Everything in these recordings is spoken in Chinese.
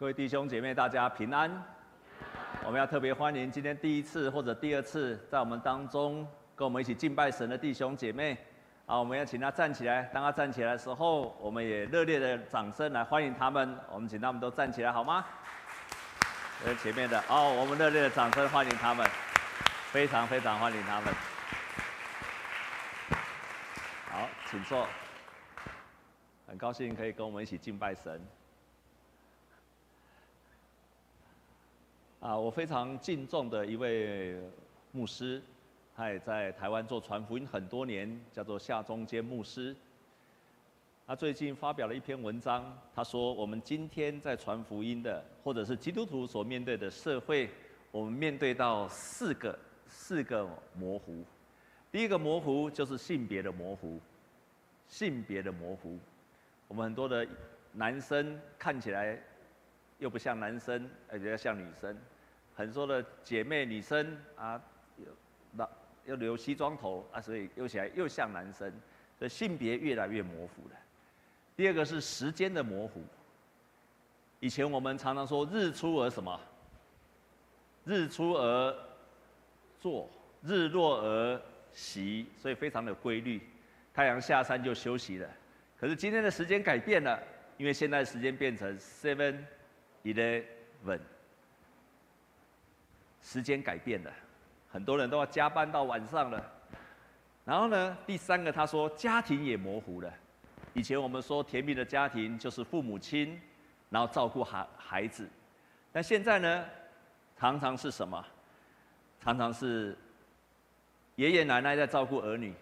各位弟兄姐妹，大家平安。我们要特别欢迎今天第一次或者第二次在我们当中跟我们一起敬拜神的弟兄姐妹。好，我们要请他站起来。当他站起来的时候，我们也热烈的掌声来欢迎他们。我们请他们都站起来好吗？呃，前面的哦，我们热烈的掌声欢迎他们，非常非常欢迎他们。好，请坐。很高兴可以跟我们一起敬拜神。啊，我非常敬重的一位牧师，他也在台湾做传福音很多年，叫做夏中坚牧师。他最近发表了一篇文章，他说：“我们今天在传福音的，或者是基督徒所面对的社会，我们面对到四个四个模糊。第一个模糊就是性别的模糊，性别的模糊。我们很多的男生看起来。”又不像男生，而且要像女生。很多的姐妹女生啊，有那又留西装头啊，所以又起来又像男生，所以性别越来越模糊了。第二个是时间的模糊。以前我们常常说日出而什么？日出而作，日落而息，所以非常的规律。太阳下山就休息了。可是今天的时间改变了，因为现在时间变成 seven。Eleven，时间改变了，很多人都要加班到晚上了。然后呢，第三个他说家庭也模糊了。以前我们说甜蜜的家庭就是父母亲，然后照顾孩孩子，但现在呢，常常是什么？常常是爷爷奶奶在照顾儿女，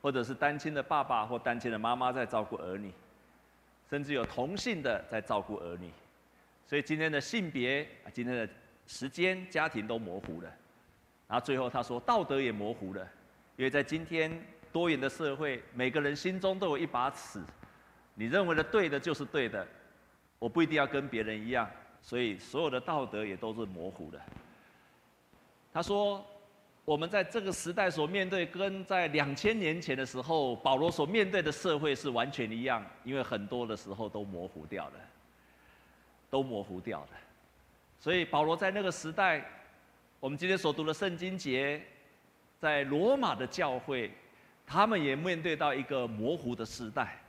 或者是单亲的爸爸或单亲的妈妈在照顾儿女，甚至有同性的在照顾儿女。所以今天的性别、今天的时间、家庭都模糊了，然后最后他说道德也模糊了，因为在今天多元的社会，每个人心中都有一把尺，你认为的对的就是对的，我不一定要跟别人一样，所以所有的道德也都是模糊的。他说，我们在这个时代所面对，跟在两千年前的时候保罗所面对的社会是完全一样，因为很多的时候都模糊掉了。都模糊掉了，所以保罗在那个时代，我们今天所读的圣经节，在罗马的教会，他们也面对到一个模糊的时代，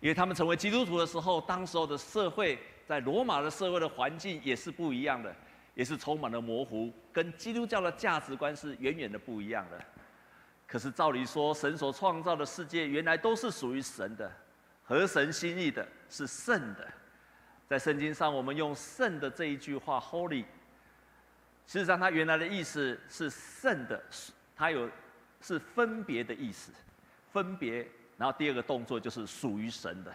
因为他们成为基督徒的时候，当时候的社会在罗马的社会的环境也是不一样的，也是充满了模糊，跟基督教的价值观是远远的不一样的。可是照理说，神所创造的世界原来都是属于神的，合神心意的，是圣的。在圣经上，我们用“圣”的这一句话 “holy”，事实上它原来的意思是“圣的”，它有是分别的意思，分别。然后第二个动作就是属于神的。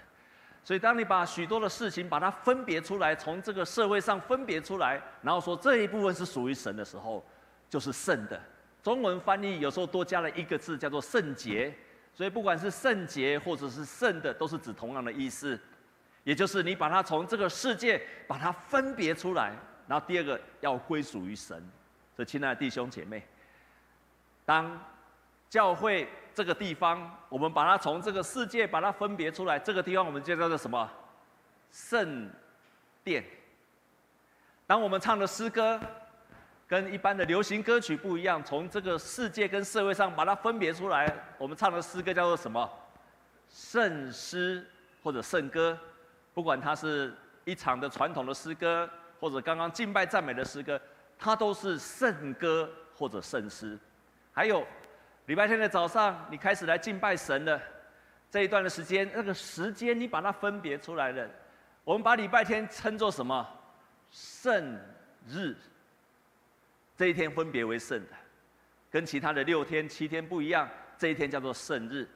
所以当你把许多的事情把它分别出来，从这个社会上分别出来，然后说这一部分是属于神的时候，就是圣的。中文翻译有时候多加了一个字，叫做“圣洁”。所以不管是圣洁或者是圣的，都是指同样的意思。也就是你把它从这个世界把它分别出来，然后第二个要归属于神。所以，亲爱的弟兄姐妹，当教会这个地方，我们把它从这个世界把它分别出来，这个地方我们就叫做什么？圣殿。当我们唱的诗歌跟一般的流行歌曲不一样，从这个世界跟社会上把它分别出来，我们唱的诗歌叫做什么？圣诗或者圣歌。不管它是一场的传统的诗歌，或者刚刚敬拜赞美的诗歌，它都是圣歌或者圣诗。还有礼拜天的早上，你开始来敬拜神了，这一段的时间，那个时间你把它分别出来了。我们把礼拜天称作什么？圣日。这一天分别为圣的，跟其他的六天、七天不一样。这一天叫做圣日。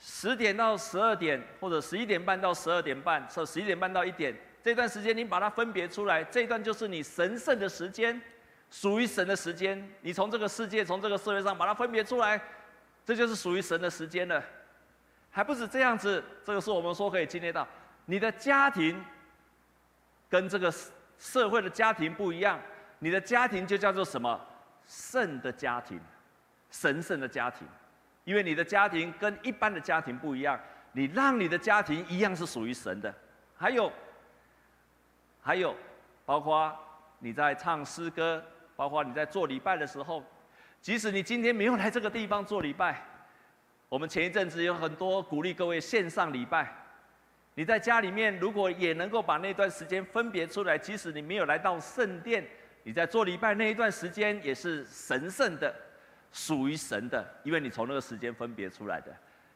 十点到十二点，或者十一点半到十二点半，或十一点半到一点，这段时间你把它分别出来，这段就是你神圣的时间，属于神的时间。你从这个世界，从这个社会上把它分别出来，这就是属于神的时间了。还不止这样子，这个是我们说可以经历到，你的家庭跟这个社会的家庭不一样，你的家庭就叫做什么？圣的家庭，神圣的家庭。因为你的家庭跟一般的家庭不一样，你让你的家庭一样是属于神的。还有，还有，包括你在唱诗歌，包括你在做礼拜的时候，即使你今天没有来这个地方做礼拜，我们前一阵子有很多鼓励各位线上礼拜。你在家里面如果也能够把那段时间分别出来，即使你没有来到圣殿，你在做礼拜那一段时间也是神圣的，属于神的，因为你从那个时间分别出来的。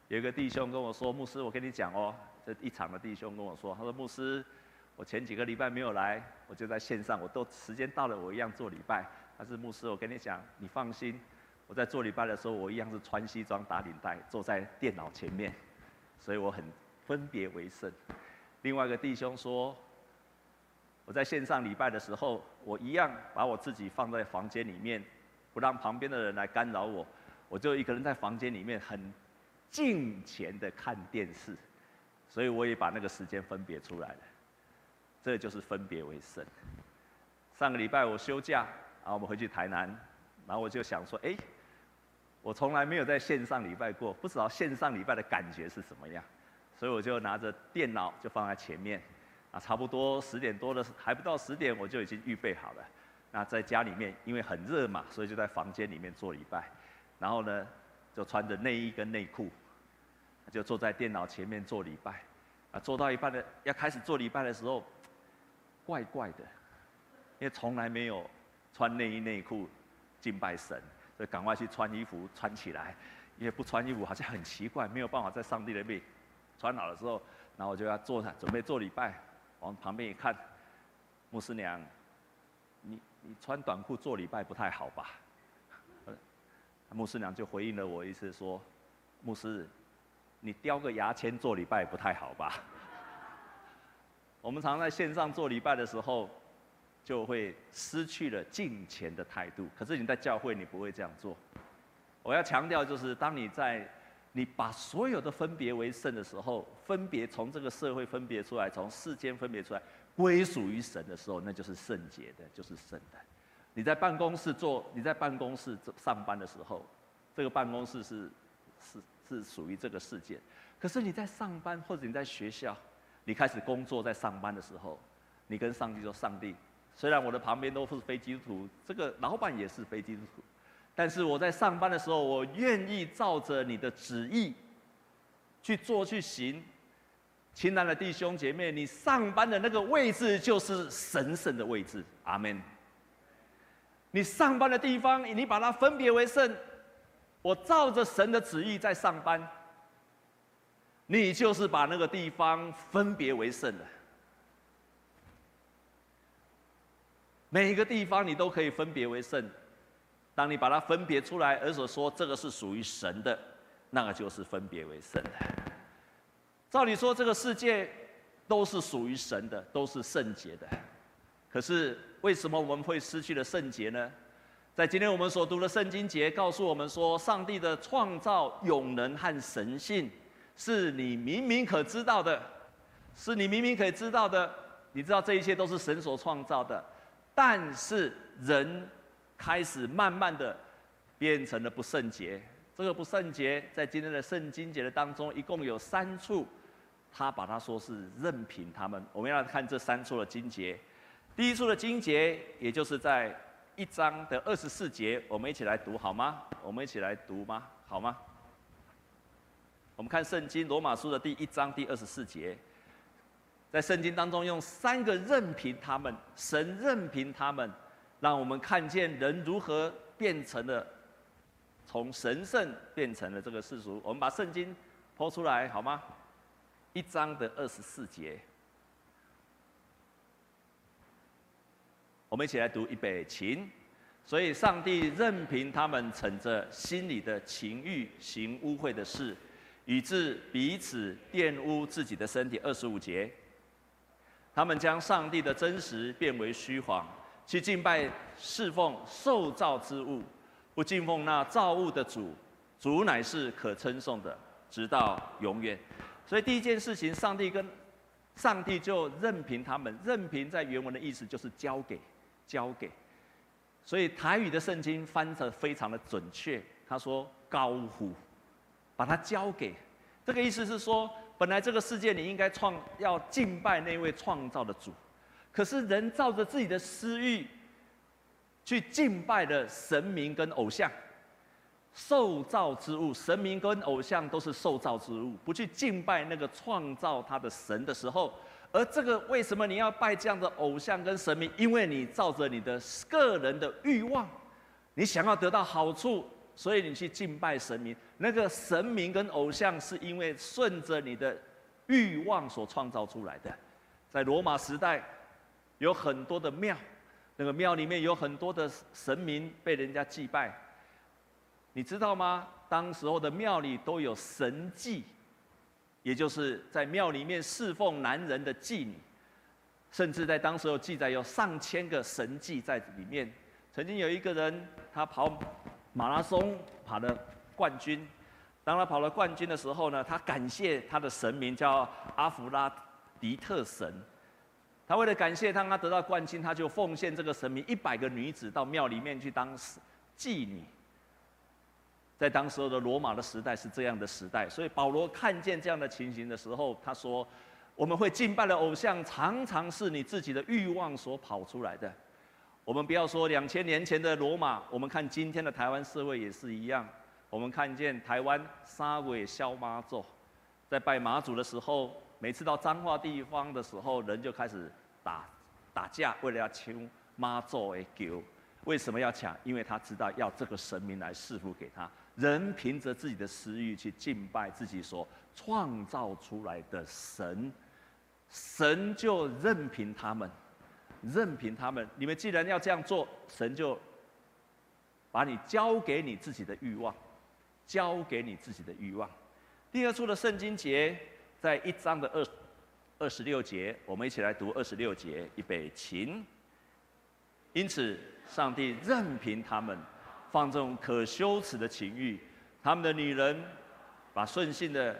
有一个弟兄跟我说：“牧师，我跟你讲哦。”这一场的弟兄跟我说：“他说牧师，我前几个礼拜没有来，我就在线上，我都时间到了，我一样做礼拜。但是牧师，我跟你讲，你放心，我在做礼拜的时候，我一样是穿西装打领带，坐在电脑前面，所以我很分别为圣。”另外一个弟兄说：“我在线上礼拜的时候，我一样把我自己放在房间里面，不让旁边的人来干扰我，我就一个人在房间里面很静虔的看电视。”所以我也把那个时间分别出来了，这就是分别为圣。上个礼拜我休假，然后我们回去台南，然后我就想说，哎，我从来没有在线上礼拜过，不知道线上礼拜的感觉是什么样，所以我就拿着电脑就放在前面，啊，差不多十点多的，还不到十点我就已经预备好了。那在家里面，因为很热嘛，所以就在房间里面做礼拜，然后呢，就穿着内衣跟内裤。就坐在电脑前面做礼拜，啊，做到一半的要开始做礼拜的时候，怪怪的，因为从来没有穿内衣内裤敬拜神，所以赶快去穿衣服穿起来，因为不穿衣服好像很奇怪，没有办法在上帝的面穿好了之后，然后我就要坐下准备做礼拜，往旁边一看，牧师娘，你穿短裤做礼拜不太好吧？牧师娘就回应了我一次说，牧师。你叼个牙签做礼拜不太好吧？我们常在线上做礼拜的时候，就会失去了敬虔的态度。可是你在教会，你不会这样做。我要强调就是，当你在你把所有的分别为圣的时候，分别从这个社会分别出来，从世间分别出来，归属于神的时候，那就是圣洁的，就是圣的。你在办公室做，你在办公室上班的时候，这个办公室是是。是属于这个世界，可是你在上班或者你在学校，你开始工作在上班的时候，你跟上帝说：“上帝，虽然我的旁边都是非基督徒，这个老板也是非基督徒，但是我在上班的时候，我愿意照着你的旨意去做去行。”亲爱的弟兄姐妹，你上班的那个位置就是神圣的位置，阿门。你上班的地方，你把它分别为圣。我照着神的旨意在上班，你就是把那个地方分别为圣了。每一个地方你都可以分别为圣，当你把它分别出来，而所说这个是属于神的，那个就是分别为圣的。照理说，这个世界都是属于神的，都是圣洁的。可是为什么我们会失去了圣洁呢？在今天我们所读的圣经节告诉我们说，上帝的创造永能和神性，是你明明可知道的，是你明明可以知道的。你知道这一切都是神所创造的，但是人开始慢慢的变成了不圣洁。这个不圣洁，在今天的圣经节的当中，一共有三处，他把它说是任凭他们。我们要看这三处的经节。第一处的经节，也就是在。一章的二十四节，我们一起来读好吗？我们一起来读吗？好吗？我们看圣经罗马书的第一章第二十四节，在圣经当中用三个任凭他们，神任凭他们，让我们看见人如何变成了从神圣变成了这个世俗。我们把圣经抛出来好吗？一章的二十四节。我们一起来读预备起，所以上帝任凭他们逞着心里的情欲行污秽的事，以致彼此玷污自己的身体。二十五节，他们将上帝的真实变为虚谎，去敬拜侍奉受造之物，不敬奉那造物的主。主乃是可称颂的，直到永远。所以第一件事情，上帝跟上帝就任凭他们，任凭在原文的意思就是交给。交给，所以台语的圣经翻得非常的准确。他说“高呼”，把它交给，这个意思是说，本来这个世界你应该创要敬拜那位创造的主，可是人照着自己的私欲去敬拜的神明跟偶像，受造之物，神明跟偶像都是受造之物，不去敬拜那个创造他的神的时候，而这个为什么你要拜这样的偶像跟神明？因为你照着你的个人的欲望，你想要得到好处，所以你去敬拜神明。那个神明跟偶像是因为顺着你的欲望所创造出来的，在罗马时代。有很多的庙，那个庙里面有很多的神明被人家祭拜，你知道吗？当时候的庙里都有神妓，也就是在庙里面侍奉男人的妓女，甚至在当时候记载有上千个神妓在里面。曾经有一个人，他跑马拉松跑了冠军，当他跑了冠军的时候呢，他感谢他的神明叫阿弗拉狄特神。他为了感谢他，他得到冠军，他就奉献这个神明一百个女子到庙里面去当妓女。在当时候的罗马的时代是这样的时代，所以保罗看见这样的情形的时候，他说：“我们会敬拜的偶像，常常是你自己的欲望所跑出来的。我们不要说两千年前的罗马，我们看今天的台湾社会也是一样。我们看见台湾三尾萧妈祖，在拜妈祖的时候，每次到彰化地方的时候，人就开始。”打打架，为了要抢妈祖的轿，为什么要抢？因为他知道要这个神明来赐福给他。人凭着自己的私欲去敬拜自己所创造出来的神，神就任凭他们，任凭他们。你们既然要这样做，神就把你交给你自己的欲望，交给你自己的欲望。第二处的圣经节，在一章的二。二十六节，我们一起来读二十六节，预备起。因此，上帝任凭他们放纵可羞耻的情欲，他们的女人把顺性的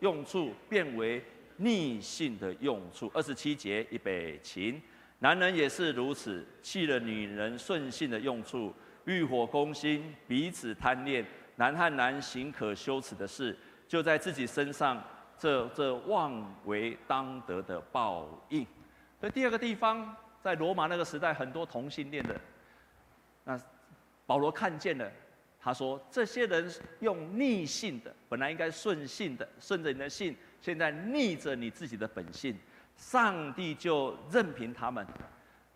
用处变为逆性的用处。二十七节，预备起。男人也是如此，弃了女人顺性的用处，欲火攻心，彼此贪恋，男和男行可羞耻的事，就在自己身上。这这妄为当得的报应。所以第二个地方，在罗马那个时代，很多同性恋的，那保罗看见了，他说：这些人用逆性的，本来应该顺性的，顺着你的性，现在逆着你自己的本性，上帝就任凭他们，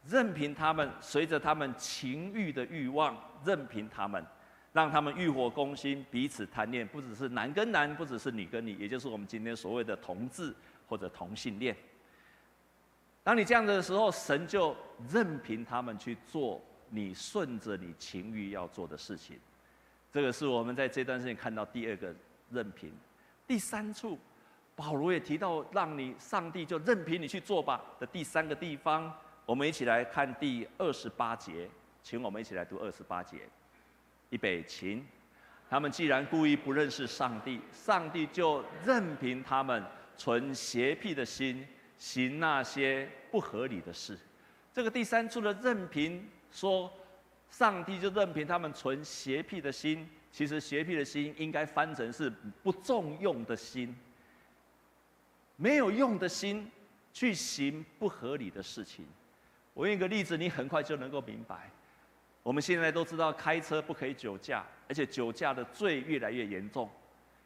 任凭他们随着他们情欲的欲望，任凭他们。让他们欲火攻心，彼此贪恋，不只是男跟男，不只是女跟女，也就是我们今天所谓的同志或者同性恋。当你这样子的时候，神就任凭他们去做你顺着你情欲要做的事情。这个是我们在这段时间看到第二个任凭。第三处，保罗也提到，让你上帝就任凭你去做吧的第三个地方，我们一起来看第二十八节，请我们一起来读二十八节。一北秦，他们既然故意不认识上帝，上帝就任凭他们存邪僻的心，行那些不合理的事。这个第三处的任凭，说上帝就任凭他们存邪僻的心。其实邪僻的心应该翻成是不重用的心，没有用的心去行不合理的事情。我用一个例子，你很快就能够明白。我们现在都知道开车不可以酒驾，而且酒驾的罪越来越严重，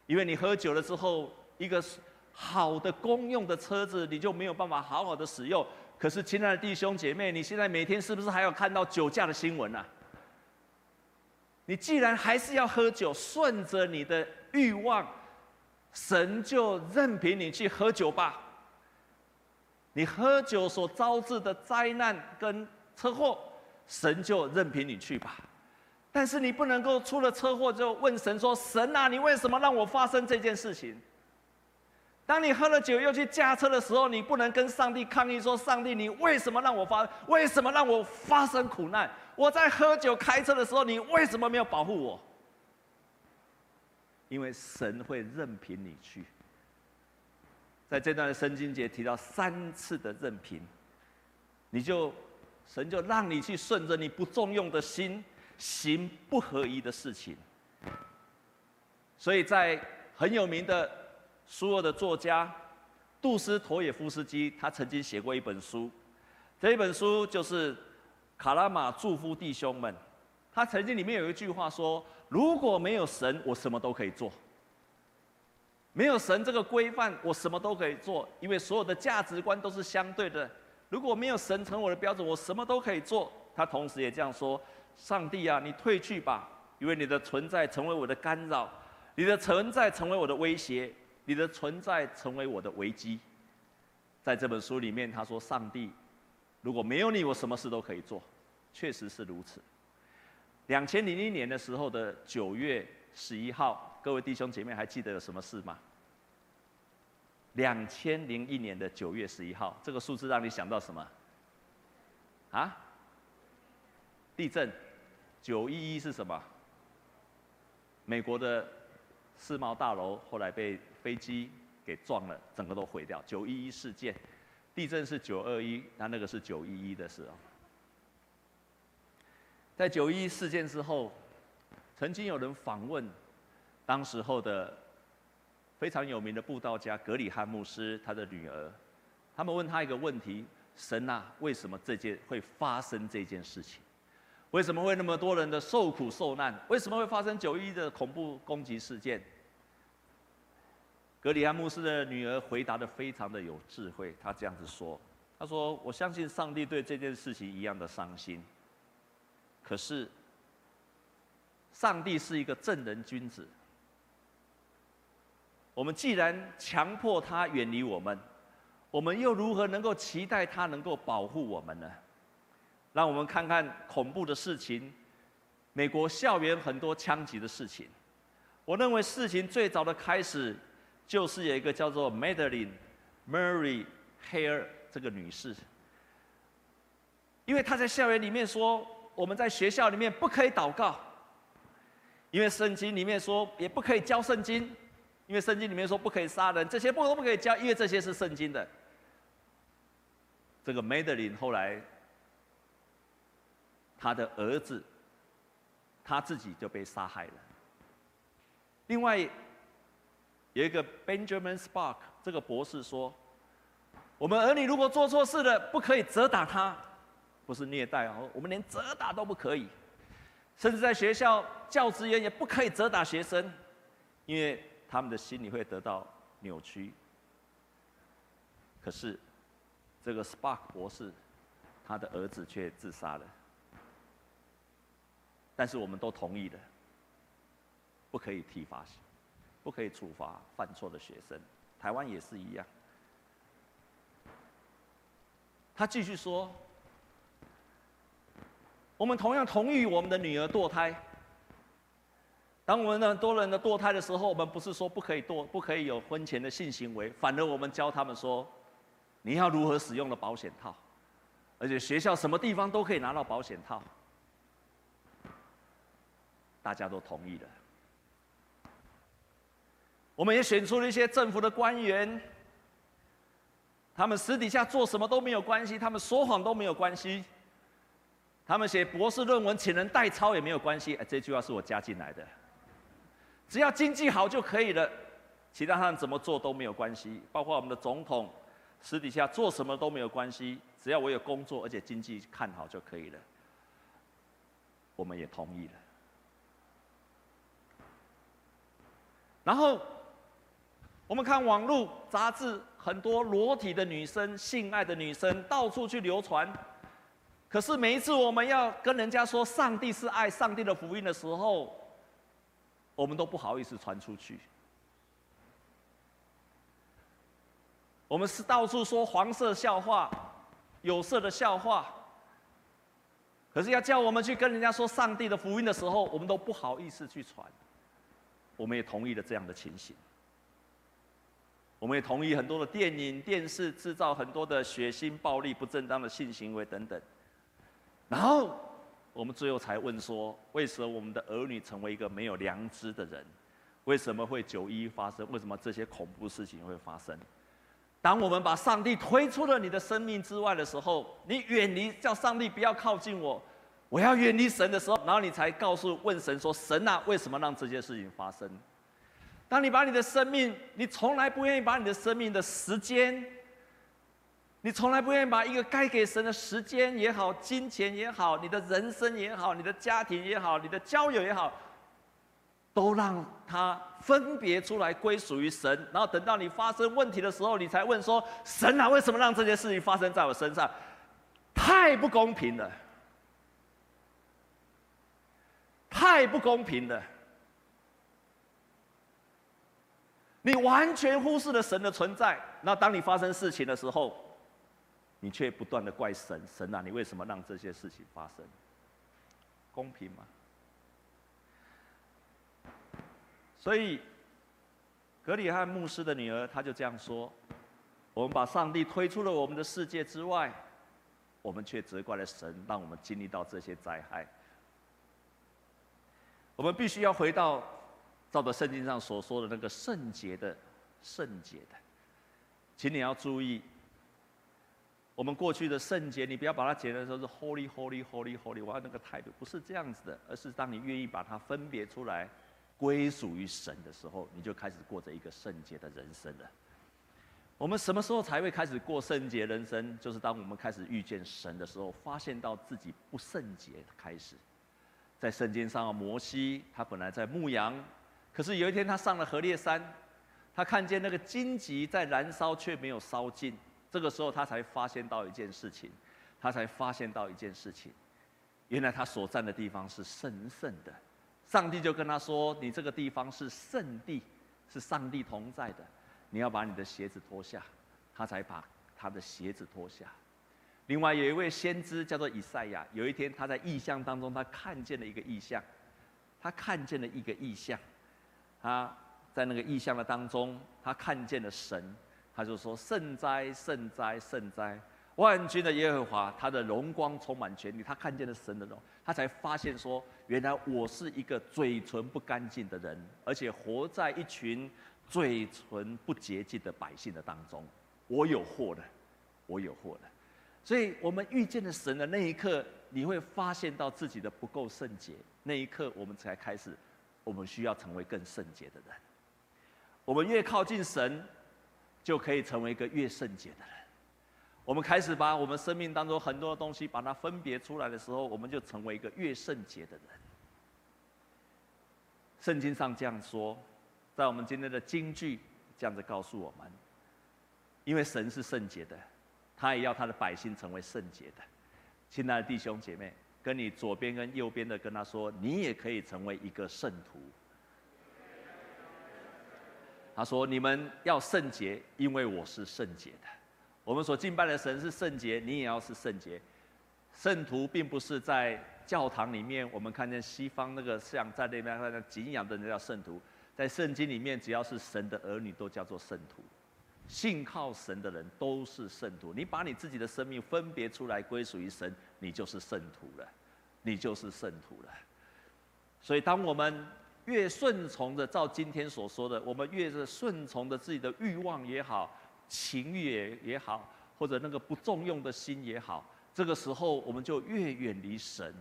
因为你喝酒了之后，一个好的公用的车子你就没有办法好好的使用。可是，亲爱的弟兄姐妹，你现在每天是不是还要看到酒驾的新闻呢？你既然还是要喝酒，顺着你的欲望，神就任凭你去喝酒吧。你喝酒所招致的灾难跟车祸。神就任凭你去吧，但是你不能够出了车祸就问神说：“神啊，你为什么让我发生这件事情？”当你喝了酒又去驾车的时候，你不能跟上帝抗议说：“上帝，你为什么让我发？为什么让我发生苦难？我在喝酒开车的时候，你为什么没有保护我？”因为神会任凭你去。在这段的圣经节提到三次的任凭，你就。神就让你去顺着你不中用的心行不合宜的事情，所以在很有名的苏俄的作家杜斯妥也夫斯基，他曾经写过一本书，这一本书就是卡拉玛祝福弟兄们。他曾经里面有一句话说：“如果没有神，我什么都可以做。没有神这个规范，我什么都可以做，因为所有的价值观都是相对的。如果没有神成我的标准，我什么都可以做。”他同时也这样说：“上帝啊，你退去吧，因为你的存在成为我的干扰，你的存在成为我的威胁，你的存在成为我的危机。”在这本书里面，他说：“上帝，如果没有你，我什么事都可以做。”确实是如此。两千零一年的时候的九月十一号，各位弟兄姐妹还记得有什么事吗？两千零一年的九月十一号，这个数字让你想到什么？啊？地震。九一一是什么？美国的世贸大楼后来被飞机给撞了，整个都毁掉。九一一事件，地震是九二一，那那个是九一一的时候。在九一一事件之后，曾经有人访问当时候的非常有名的布道家格里汉牧师，他的女儿，他们问他一个问题：神啊，为什么这件会发生这件事情？为什么会那么多人的受苦受难？为什么会发生九一的恐怖攻击事件？葛理翰牧师的女儿回答得非常的有智慧，她这样子说：“她说，我相信上帝对这件事情一样的伤心。”可是，上帝是一个正人君子。我们既然强迫他远离我们，我们又如何能够期待他能够保护我们呢？让我们看看恐怖的事情，美国校园很多枪击的事情。我认为事情最早的开始，就是有一个叫做 Madeline Murray Hair 这个女士，因为她在校园里面说。我们在学校里面不可以祷告，因为圣经里面说也不可以教圣经，因为圣经里面说不可以杀人，这些不都不可以教，因为这些是圣经的。这个梅德林后来，他的儿子，他自己就被杀害了。另外，有一个 Benjamin Spark 这个博士说，我们儿女如果做错事了，不可以责打他。不是虐待哦，我们连责打都不可以，甚至在学校教职员也不可以责打学生，因为他们的心理会得到扭曲。可是，这个 Spark 博士，他的儿子却自杀了。但是我们都同意的，不可以体罚，不可以处罚犯错的学生。台湾也是一样。他继续说。我们同样同意我们的女儿堕胎。当我们很多人的堕胎的时候，我们不是说不可以堕，不可以有婚前的性行为，反而我们教他们说，你要如何使用的保险套，而且学校什么地方都可以拿到保险套。大家都同意了。我们也选出了一些政府的官员，他们私底下做什么都没有关系，他们说谎都没有关系。他们写博士论文请人代抄也没有关系，哎，这句话是我加进来的。只要经济好就可以了，其他他们怎么做都没有关系。包括我们的总统，私底下做什么都没有关系，只要我有工作而且经济看好就可以了。我们也同意了。然后我们看网络杂志，很多裸体的女生、性爱的女生到处去流传。可是每一次我们要跟人家说上帝是爱、上帝的福音的时候，我们都不好意思传出去。我们是到处说黄色笑话、有色的笑话。可是要叫我们去跟人家说上帝的福音的时候，我们都不好意思去传。我们也同意了这样的情形。我们也同意很多的电影、电视制造很多的血腥、暴力、不正当的性行为等等。然后，我们最后才问说：为什么我们的儿女成为一个没有良知的人？为什么会九一发生？为什么这些恐怖事情会发生？当我们把上帝推出了你的生命之外的时候，你远离，叫上帝不要靠近我，我要远离神的时候，然后你才告诉问神说：神啊，为什么让这些事情发生？当你把你的生命，你从来不愿意把你的生命的时间。你从来不愿意把一个该给神的时间也好、金钱也好、你的人生也好、你的家庭也好、你的交友也好，都让它分别出来归属于神。然后等到你发生问题的时候，你才问说：“神啊，为什么让这件事情发生在我身上？太不公平了！太不公平了！”你完全忽视了神的存在。那当你发生事情的时候，你却不断的怪神，神啊，你为什么让这些事情发生？公平吗？所以，格里汉牧师的女儿，她就这样说：我们把上帝推出了我们的世界之外，我们却责怪了神，让我们经历到这些灾害。我们必须要回到照着圣经上所说的那个圣洁的、圣洁的，请你要注意。我们过去的圣洁，你不要把它解的时候是 holy holy holy holy，我要那个态度不是这样子的，而是当你愿意把它分别出来，归属于神的时候，你就开始过着一个圣洁的人生了。我们什么时候才会开始过圣洁人生？就是当我们开始遇见神的时候，发现到自己不圣洁开始。在圣经上，摩西他本来在牧羊，可是有一天他上了何烈山，他看见那个荆棘在燃烧，却没有烧尽。这个时候，他才发现到一件事情，他才发现到一件事情，原来他所站的地方是神圣的，上帝就跟他说：“你这个地方是圣地，是上帝同在的，你要把你的鞋子脱下。”他才把他的鞋子脱下。另外有一位先知叫做以赛亚，有一天他在异象当中，他看见了一个异象，他看见了一个异象，他在那个异象的当中，他看见了神。他就说：“圣哉，圣哉，圣哉！万军的耶和华，他的荣光充满全地。他看见了神的荣，他才发现说：原来我是一个嘴唇不干净的人，而且活在一群嘴唇不洁净的百姓的当中。我有祸了，我有祸了。所以，我们遇见了神的那一刻，你会发现到自己的不够圣洁。那一刻，我们才开始，我们需要成为更圣洁的人。我们越靠近神。”就可以成为一个越圣洁的人。我们开始把我们生命当中很多东西把它分别出来的时候，我们就成为一个越圣洁的人。圣经上这样说，在我们今天的金句这样子告诉我们：因为神是圣洁的，他也要他的百姓成为圣洁的。亲爱的弟兄姐妹，跟你左边跟右边的跟他说，你也可以成为一个圣徒。他说：“你们要圣洁，因为我是圣洁的。我们所敬拜的神是圣洁，你也要是圣洁。圣徒并不是在教堂里面，我们看见西方那个像在那边那个敬仰的人叫圣徒。在圣经里面，只要是神的儿女都叫做圣徒，信靠神的人都是圣徒。你把你自己的生命分别出来归属于神，你就是圣徒了，你就是圣徒了。所以，当我们……越顺从的，照今天所说的，我们越是顺从的自己的欲望也好，情欲也也好，或者那个不重用的心也好，这个时候我们就越远离神，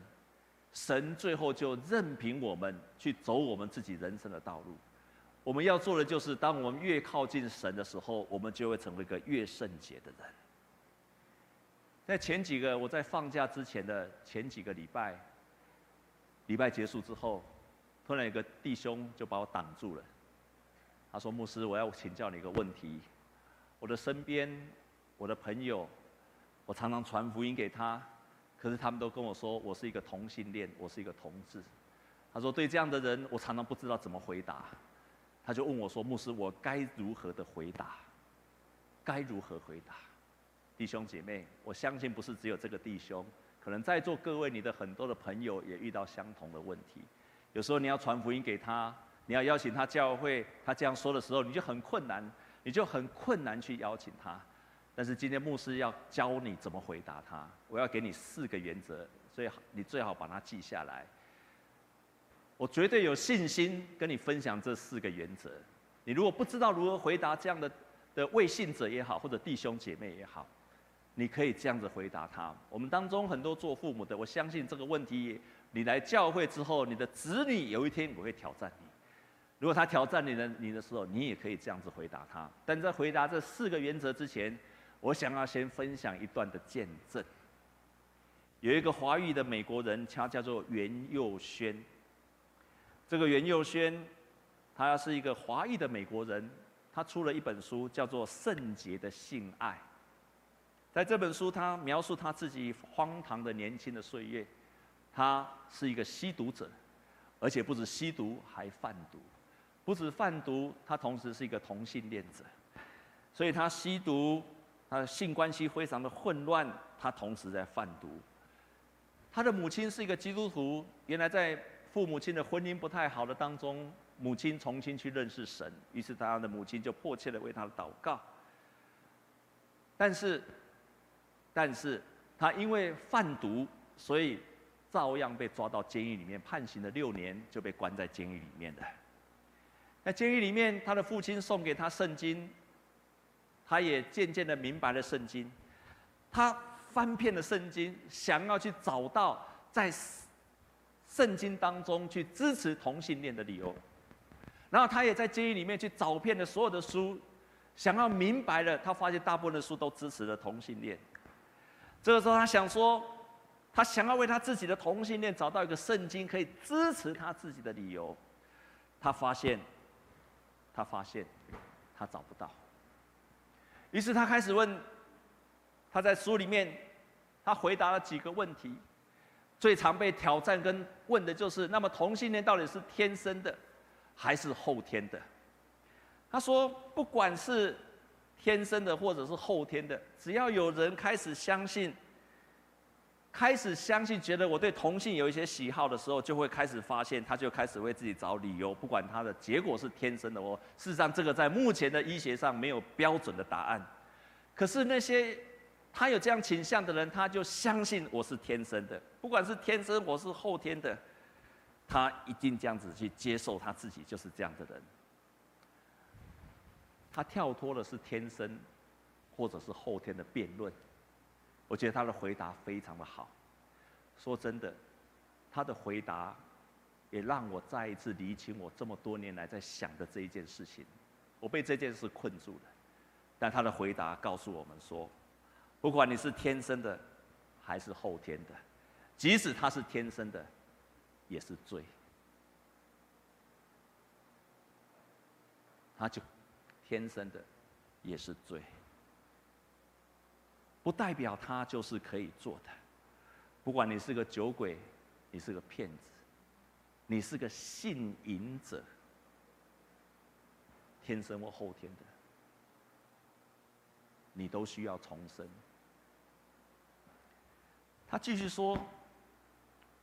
神最后就任凭我们去走我们自己人生的道路。我们要做的就是，当我们越靠近神的时候，我们就会成为一个越圣洁的人。在前几个我在放假之前的前几个礼拜，礼拜结束之后。突然有个弟兄就把我挡住了，他说：“牧师，我要请教你一个问题。我的身边，我的朋友，我常常传福音给他，可是他们都跟我说我是一个同性恋，我是一个同志。他说对这样的人，我常常不知道怎么回答。他就问我说：牧师，我该如何的回答？该如何回答？弟兄姐妹，我相信不是只有这个弟兄，可能在座各位你的很多的朋友也遇到相同的问题。”有时候你要传福音给他，你要邀请他教会，他这样说的时候，你就很困难，你就很困难去邀请他。但是今天牧师要教你怎么回答他，我要给你四个原则，所以你最好把它记下来。我绝对有信心跟你分享这四个原则。你如果不知道如何回答这样的的未信者也好，或者弟兄姐妹也好，你可以这样子回答他。我们当中很多做父母的，我相信这个问题。你来教会之后，你的子女有一天我会挑战你。如果他挑战你的你的时候，你也可以这样子回答他。但在回答这四个原则之前，我想要先分享一段的见证。有一个华裔的美国人，他叫做袁佑轩。这个袁佑轩，他是一个华裔的美国人，他出了一本书，叫做《圣洁的性爱》。在这本书，他描述他自己荒唐的年轻的岁月。他是一个吸毒者，而且不止吸毒，还贩毒。不止贩毒，他同时是一个同性恋者。所以他吸毒，他的性关系非常的混乱。他同时在贩毒。他的母亲是一个基督徒，原来在父母亲的婚姻不太好的当中，母亲重新去认识神，于是他的母亲就迫切的为他祷告。但是。但是他因为贩毒，所以照样被抓到监狱里面，判刑了六年，就被关在监狱里面的。在监狱里面，他的父亲送给他圣经，他也渐渐的明白了圣经。他翻遍了圣经，想要去找到在圣经当中去支持同性恋的理由。然后他也在监狱里面去找遍了所有的书，想要明白了，他发现大部分的书都支持了同性恋。这个时候，他想说，他想要为他自己的同性恋找到一个圣经可以支持他自己的理由。他发现，他发现，他找不到。于是他开始问，他在书里面，他回答了几个问题。最常被挑战跟问的就是：那么同性恋到底是天生的，还是后天的？他说，不管是。天生的或者是后天的，只要有人开始相信，开始相信，觉得我对同性有一些喜好的时候，就会开始发现，他就开始为自己找理由，不管他的结果是天生的哦。事实上，这个在目前的医学上没有标准的答案。可是那些他有这样倾向的人，他就相信我是天生的，不管是天生我是后天的，他一定这样子去接受他自己就是这样的人。他跳脱的是天生，或者是后天的辩论。我觉得他的回答非常的好。说真的，他的回答也让我再一次理清我这么多年来在想的这一件事情。我被这件事困住了，但他的回答告诉我们说，不管你是天生的，还是后天的，即使他是天生的，也是罪。他就。天生的也是罪，不代表他就是可以做的。不管你是个酒鬼，你是个骗子，你是个性淫者，天生或后天的，你都需要重生。他继续说：“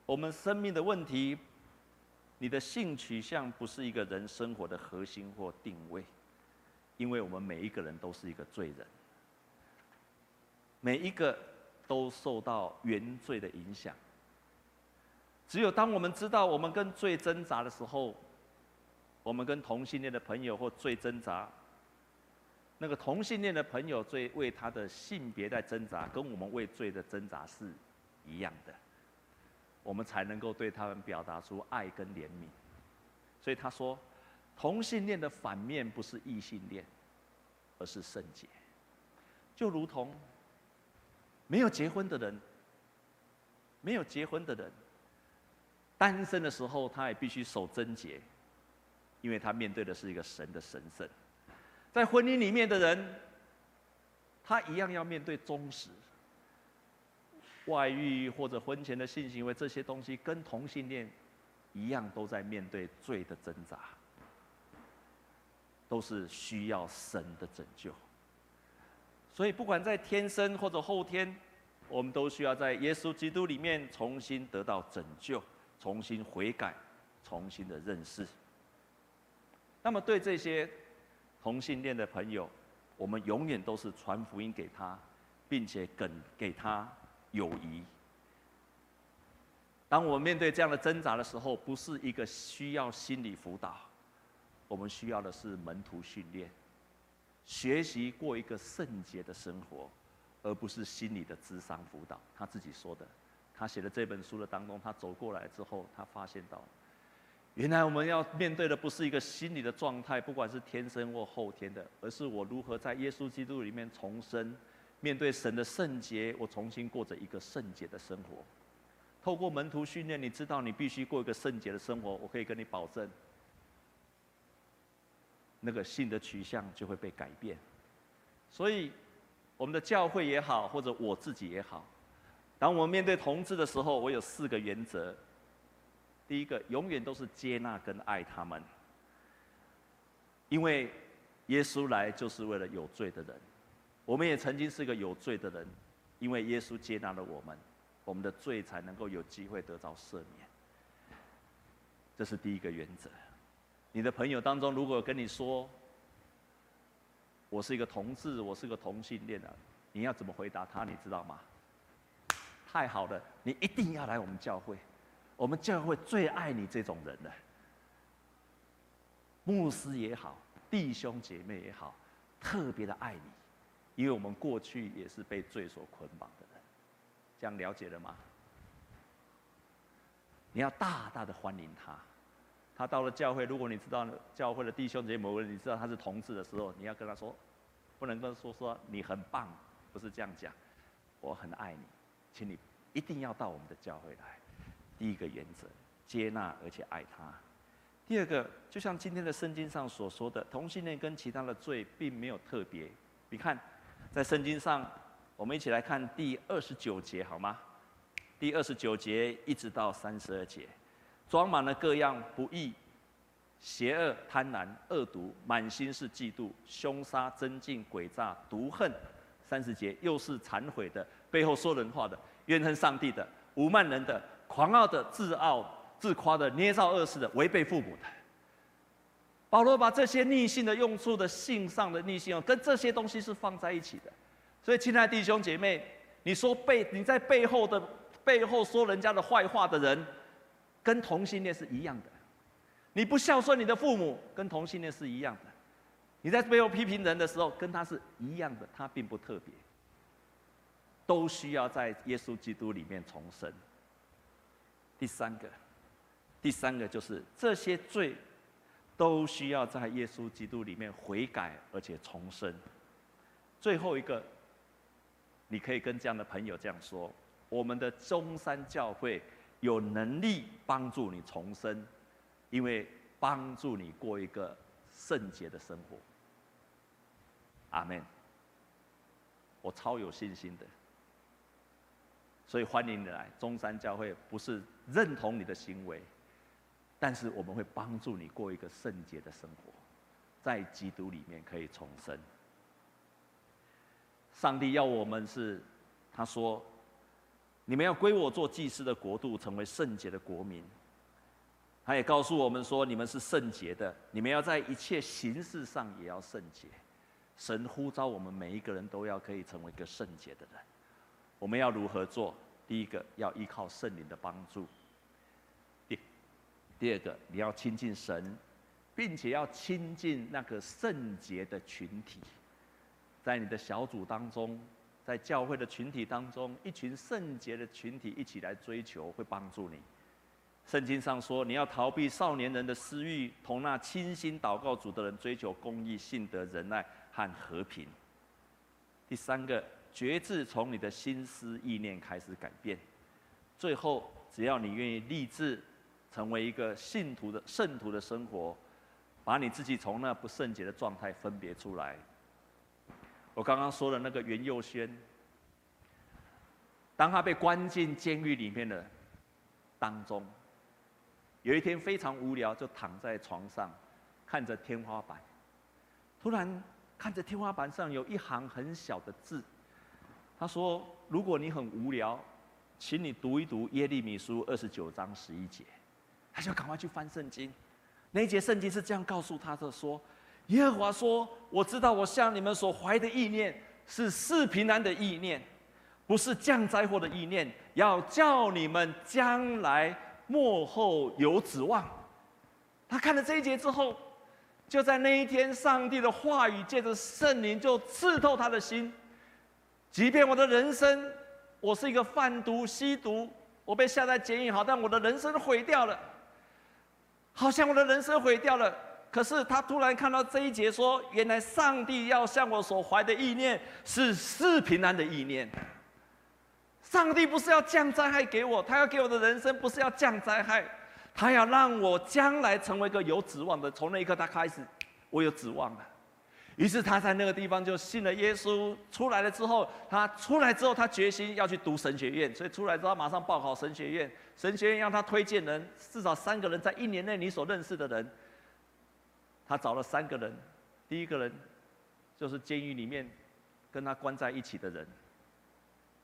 我们生命的问题，你的性取向不是一个人生活的核心或定位。”因为我们每一个人都是一个罪人，每一个都受到原罪的影响。只有当我们知道我们跟罪挣扎的时候，我们跟同性恋的朋友或罪挣扎，那个同性恋的朋友最为他的性别在挣扎，跟我们为罪的挣扎是一样的，我们才能够对他们表达出爱跟怜悯。所以他说。同性恋的反面不是异性恋，而是圣洁。就如同没有结婚的人，没有结婚的人，单身的时候他也必须守贞洁，因为他面对的是一个神的神圣。在婚姻里面的人，他一样要面对忠实。外遇或者婚前的性行为这些东西，跟同性恋一样，都在面对罪的挣扎。都是需要神的拯救，所以不管在天生或者后天，我们都需要在耶稣基督里面重新得到拯救，重新悔改，重新的认识。那么对这些同性恋的朋友，我们永远都是传福音给他，并且给给他友谊。当我们面对这样的挣扎的时候，不是一个需要心理辅导。我们需要的是门徒训练，学习过一个圣洁的生活，而不是心理的智商辅导。他自己说的，他写的这本书的当中，他走过来之后，他发现到，原来我们要面对的不是一个心理的状态，不管是天生或后天的，而是我如何在耶稣基督里面重生，面对神的圣洁，我重新过着一个圣洁的生活。透过门徒训练，你知道你必须过一个圣洁的生活。我可以跟你保证，那个信的取向就会被改变。所以，我们的教会也好，或者我自己也好，当我们面对同志的时候，我有四个原则。第一个，永远都是接纳跟爱他们，因为耶稣来就是为了有罪的人。我们也曾经是个有罪的人，因为耶稣接纳了我们。我们的罪才能够有机会得到赦免，这是第一个原则。你的朋友当中，如果跟你说我是一个同志，我是个同性恋的，你要怎么回答他？你知道吗？太好了，你一定要来我们教会，我们教会最爱你这种人了。牧师也好，弟兄姐妹也好，特别的爱你，因为我们过去也是被罪所捆绑的人。这样了解了吗？你要大大的欢迎他。他到了教会，如果你知道教会的弟兄姐妹某个人，你知道他是同志的时候，你要跟他说，不能跟他说说你很棒，不是这样讲。我很爱你，请你一定要到我们的教会来。第一个原则，接纳而且爱他。第二个，就像今天的圣经上所说的，同性恋跟其他的罪并没有特别。你看，在圣经上。我们一起来看第二十九节好吗？第二十九节一直到三十二节，装满了各样不义、邪恶、贪婪、恶毒，满心是嫉妒、凶杀、争竞、诡诈、毒恨。三十节又是惭悔的，背后说人话的，怨恨上帝的，无慢人的，狂傲的，自傲自夸的，捏造恶事的，违背父母的。保罗把这些逆性的用处的性上的逆性哦，跟这些东西是放在一起的。所以，亲爱的弟兄姐妹，你说背你在背后的背后说人家的坏话的人，跟同性恋是一样的；你不孝顺你的父母，跟同性恋是一样的；你在背后批评人的时候，跟他是一样的，他并不特别，都需要在耶稣基督里面重生。第三个，第三个就是这些罪，都需要在耶稣基督里面悔改而且重生。最后一个。你可以跟这样的朋友这样说：我们的中山教会有能力帮助你重生，因为帮助你过一个圣洁的生活。阿门。我超有信心的，所以欢迎你来中山教会。不是认同你的行为，但是我们会帮助你过一个圣洁的生活，在基督里面可以重生。上帝要我们是，他说：“你们要归我做祭司的国度，成为圣洁的国民。”他也告诉我们说：“你们是圣洁的，你们要在一切行事上也要圣洁。”神呼召我们每一个人都要可以成为一个圣洁的人。我们要如何做？第一个，要依靠圣灵的帮助；第第二个，你要亲近神，并且要亲近那个圣洁的群体。在你的小组当中，在教会的群体当中，一群圣洁的群体一起来追求，会帮助你。圣经上说，你要逃避少年人的私欲，同那倾心祷告主的人追求公义、信德、仁爱和和平。第三个，决志从你的心思意念开始改变。最后，只要你愿意立志成为一个信徒的圣徒的生活，把你自己从那不圣洁的状态分别出来。我刚刚说的那个袁佑轩，当他被关进监狱里面的当中，有一天非常无聊，就躺在床上，看着天花板，突然看着天花板上有一行很小的字，他说：“如果你很无聊，请你读一读耶利米书二十九章十一节。”他就赶快去翻圣经，那一节圣经是这样告诉他的说。耶和华说：“我知道，我向你们所怀的意念是赐平安的意念，不是降灾祸的意念，要叫你们将来末后有指望。”他看了这一节之后，就在那一天，上帝的话语借着圣灵就刺透他的心。即便我的人生，我是一个贩毒、吸毒，我被下在监狱，好，但我的人生毁掉了，好像我的人生毁掉了。可是他突然看到这一节说，原来上帝要向我所怀的意念是赐平安的意念。上帝不是要降灾害给我，他要给我的人生不是要降灾害，他要让我将来成为一个有指望的。从那一刻他开始，我有指望了。于是他在那个地方就信了耶稣。出来了之后，他出来之后，他决心要去读神学院。所以出来之后，马上报考神学院。神学院让他推荐人，至少三个人，在一年内你所认识的人，他找了三个人。第一个人就是监狱里面跟他关在一起的人。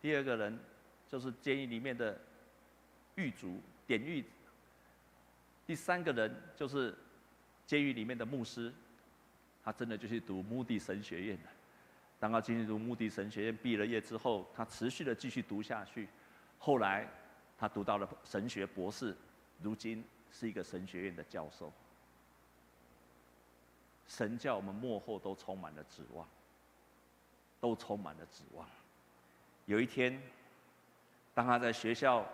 第二个人。就是监狱里面的狱卒、典狱。第三个人就是监狱里面的牧师，他真的就去读墓地神学院了。当他进去读穆迪神学院，毕了业之后，他持续的继续读下去。后来他读到了神学博士，如今是一个神学院的教授。神叫我们幕后都充满了指望，都充满了指望。有一天。当他在学校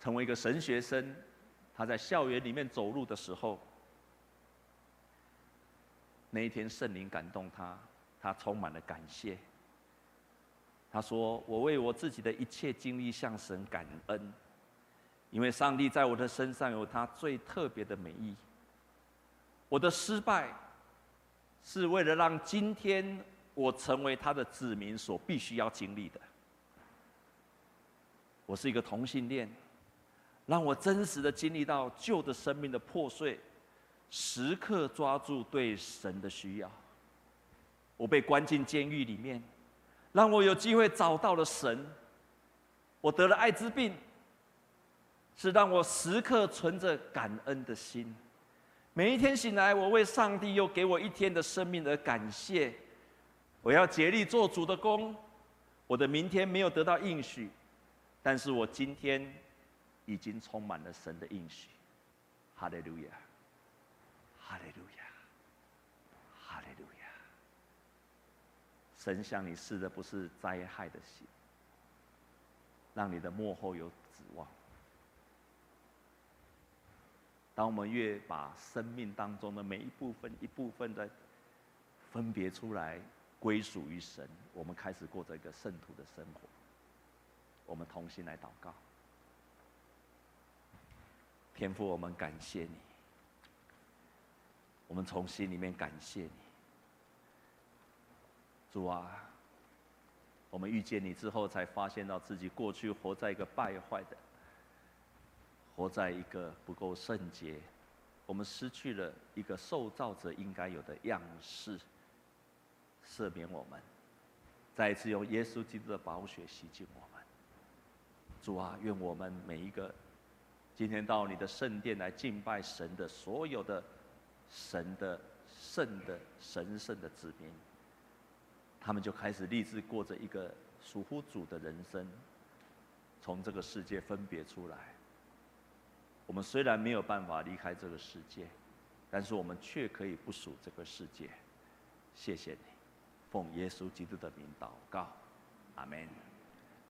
成为一个神学生，他在校园里面走路的时候，那一天圣灵感动他，他充满了感谢。他说：“我为我自己的一切经历向神感恩，因为上帝在我的身上有他最特别的美意。我的失败是为了让今天我成为他的子民所必须要经历的。”我是一个同性恋，让我真实的经历到旧的生命的破碎，时刻抓住对神的需要。我被关进监狱里面，让我有机会找到了神。我得了艾滋病，是让我时刻存着感恩的心。每一天醒来，我为上帝又给我一天的生命而感谢。我要竭力做主的工。我的明天没有得到应许。但是我今天已经充满了神的应许，哈利路亚，哈利路亚，哈利路亚。神向你赐的不是灾害的心，让你的幕后有指望。当我们越把生命当中的每一部分、一部分的分别出来，归属于神，我们开始过着一个圣徒的生活。我们同心来祷告，天父，我们感谢你，我们从心里面感谢你，主啊，我们遇见你之后，才发现到自己过去活在一个败坏的，活在一个不够圣洁，我们失去了一个受造者应该有的样式，赦免我们，再一次用耶稣基督的宝血洗净我们。主啊，愿我们每一个今天到你的圣殿来敬拜神的所有的神的圣的神圣的子民，他们就开始立志过着一个属乎主的人生，从这个世界分别出来。我们虽然没有办法离开这个世界，但是我们却可以不属这个世界。谢谢你，奉耶稣基督的名祷告，阿门。